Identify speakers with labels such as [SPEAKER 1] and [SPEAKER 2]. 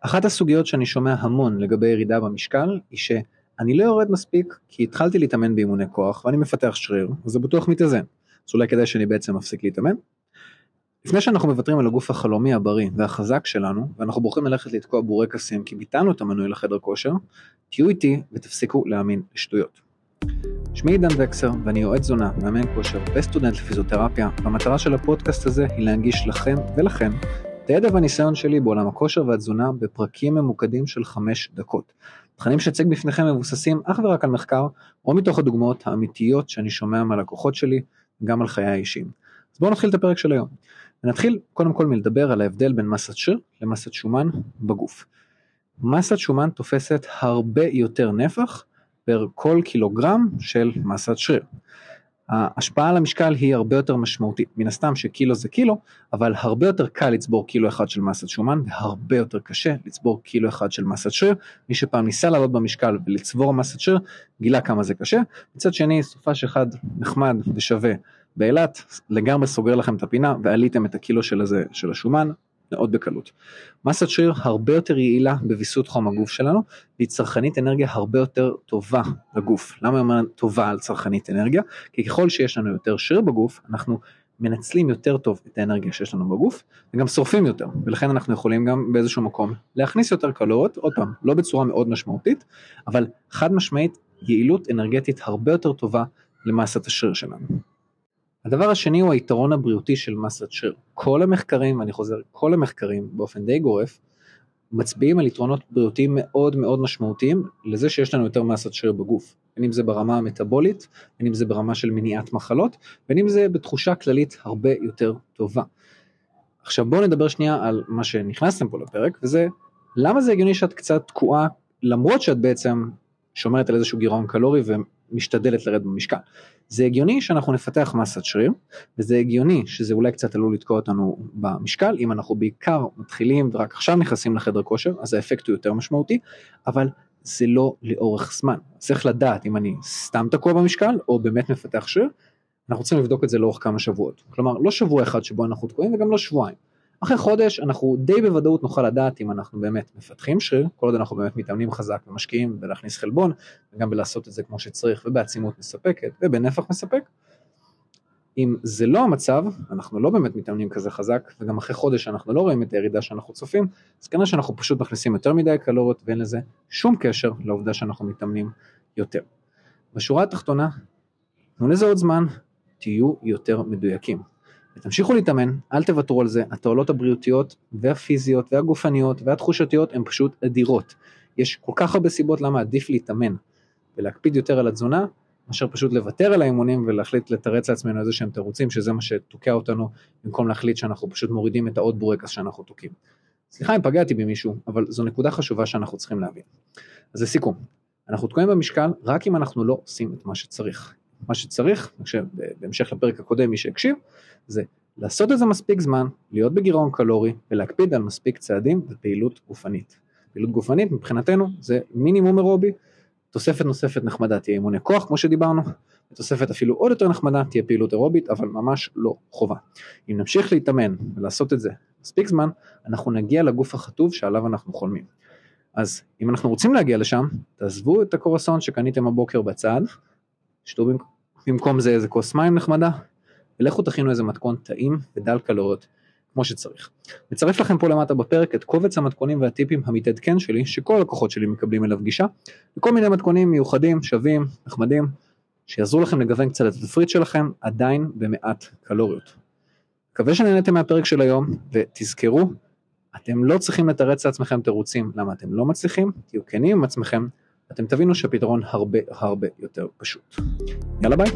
[SPEAKER 1] אחת הסוגיות שאני שומע המון לגבי ירידה במשקל היא שאני לא יורד מספיק כי התחלתי להתאמן באימוני כוח ואני מפתח שריר וזה בטוח מתאזן. אז אולי כדאי שאני בעצם מפסיק להתאמן? לפני שאנחנו מוותרים על הגוף החלומי הבריא והחזק שלנו ואנחנו בוחרים ללכת לתקוע בורקסים כי ביטלנו את המנוי לחדר כושר, תהיו איתי ותפסיקו להאמין לשטויות. שמי עידן וקסר ואני יועץ תזונה, מאמן כושר וסטודנט לפיזיותרפיה והמטרה של הפודקאסט הזה היא להנגיש לכם ולכם את הידע והניסיון שלי בעולם הכושר והתזונה בפרקים ממוקדים של 5 דקות. תכנים שאצג בפניכם מבוססים אך ורק על מחקר או מתוך הדוגמאות האמיתיות שאני שומע מהלקוחות שלי גם על חיי האישיים. אז בואו נתחיל את הפרק של היום. ונתחיל קודם כל מלדבר על ההבדל בין מסת שריר למסת שומן בגוף. מסת שומן תופסת הרבה יותר נפח פר כל קילוגרם של מסת שריר. ההשפעה על המשקל היא הרבה יותר משמעותית, מן הסתם שקילו זה קילו, אבל הרבה יותר קל לצבור קילו אחד של מסת שומן והרבה יותר קשה לצבור קילו אחד של מסת שריר. מי שפעם ניסה לעלות במשקל ולצבור מסת שריר גילה כמה זה קשה. מצד שני סופש אחד נחמד ושווה באילת לגמרי סוגר לכם את הפינה ועליתם את הקילו של הזה של השומן מאוד בקלות. מסת שריר הרבה יותר יעילה בוויסות חום הגוף שלנו והיא צרכנית אנרגיה הרבה יותר טובה לגוף. למה היא אומרת טובה על צרכנית אנרגיה? כי ככל שיש לנו יותר שריר בגוף אנחנו מנצלים יותר טוב את האנרגיה שיש לנו בגוף וגם שורפים יותר ולכן אנחנו יכולים גם באיזשהו מקום להכניס יותר קלוריות עוד פעם לא בצורה מאוד משמעותית אבל חד משמעית יעילות אנרגטית הרבה יותר טובה למסת השריר שלנו. הדבר השני הוא היתרון הבריאותי של מסת שריר. כל המחקרים, ואני חוזר, כל המחקרים באופן די גורף, מצביעים על יתרונות בריאותיים מאוד מאוד משמעותיים לזה שיש לנו יותר מסת שריר בגוף. בין אם זה ברמה המטבולית, בין אם זה ברמה של מניעת מחלות, בין אם זה בתחושה כללית הרבה יותר טובה. עכשיו בואו נדבר שנייה על מה שנכנסתם פה לפרק, וזה למה זה הגיוני שאת קצת תקועה למרות שאת בעצם שומרת על איזשהו גירעון קלורי ומשתדלת לרדת במשקל. זה הגיוני שאנחנו נפתח מסת שריר, וזה הגיוני שזה אולי קצת עלול לתקוע אותנו במשקל, אם אנחנו בעיקר מתחילים ורק עכשיו נכנסים לחדר כושר, אז האפקט הוא יותר משמעותי, אבל זה לא לאורך זמן. צריך לדעת אם אני סתם תקוע במשקל, או באמת מפתח שריר, אנחנו צריכים לבדוק את זה לאורך כמה שבועות. כלומר, לא שבוע אחד שבו אנחנו תקועים וגם לא שבועיים. אחרי חודש אנחנו די בוודאות נוכל לדעת אם אנחנו באמת מפתחים שריר, כל עוד אנחנו באמת מתאמנים חזק ומשקיעים בלהכניס חלבון, וגם בלעשות את זה כמו שצריך ובעצימות מספקת ובנפח מספק. אם זה לא המצב, אנחנו לא באמת מתאמנים כזה חזק, וגם אחרי חודש אנחנו לא רואים את הירידה שאנחנו צופים, אז כנראה שאנחנו פשוט מכניסים יותר מדי קלוריות ואין לזה שום קשר לעובדה שאנחנו מתאמנים יותר. בשורה התחתונה, תנו לזה עוד זמן, תהיו יותר מדויקים. ותמשיכו להתאמן, אל תוותרו על זה, התועלות הבריאותיות והפיזיות והגופניות והתחושתיות הן פשוט אדירות. יש כל כך הרבה סיבות למה עדיף להתאמן ולהקפיד יותר על התזונה, מאשר פשוט לוותר על האימונים ולהחליט לתרץ לעצמנו איזה שהם תירוצים שזה מה שתוקע אותנו במקום להחליט שאנחנו פשוט מורידים את העוד בורקס שאנחנו תוקעים. סליחה אם פגעתי במישהו, אבל זו נקודה חשובה שאנחנו צריכים להבין. אז לסיכום, אנחנו תקועים במשקל רק אם אנחנו לא עושים את מה שצריך. מה שצריך, בהמשך לפרק הקודם מי שהקשיב, זה לעשות את זה מספיק זמן, להיות בגירעון קלורי ולהקפיד על מספיק צעדים ופעילות גופנית. פעילות גופנית מבחינתנו זה מינימום אירובי, תוספת נוספת נחמדה תהיה אימוני כוח כמו שדיברנו, תוספת אפילו עוד יותר נחמדה תהיה פעילות אירובית אבל ממש לא חובה. אם נמשיך להתאמן ולעשות את זה מספיק זמן, אנחנו נגיע לגוף החטוב שעליו אנחנו חולמים. אז אם אנחנו רוצים להגיע לשם, תעזבו את הקורסון שקניתם הבוקר בצד, שתו במקום זה איזה כוס מים נחמדה, ולכו תכינו איזה מתכון טעים ודל קלוריות כמו שצריך. נצרף לכם פה למטה בפרק את קובץ המתכונים והטיפים המתעדכן שלי שכל הלקוחות שלי מקבלים אליו גישה וכל מיני מתכונים מיוחדים, שווים, נחמדים שיעזרו לכם לגוון קצת את התפריט שלכם עדיין במעט קלוריות. מקווה שנהנתם מהפרק של היום ותזכרו אתם לא צריכים לתרץ לעצמכם תירוצים למה אתם לא מצליחים, תהיו כנים עם עצמכם, אתם תבינו שהפתרון הרבה הרבה יותר פשוט. יאללה ביי.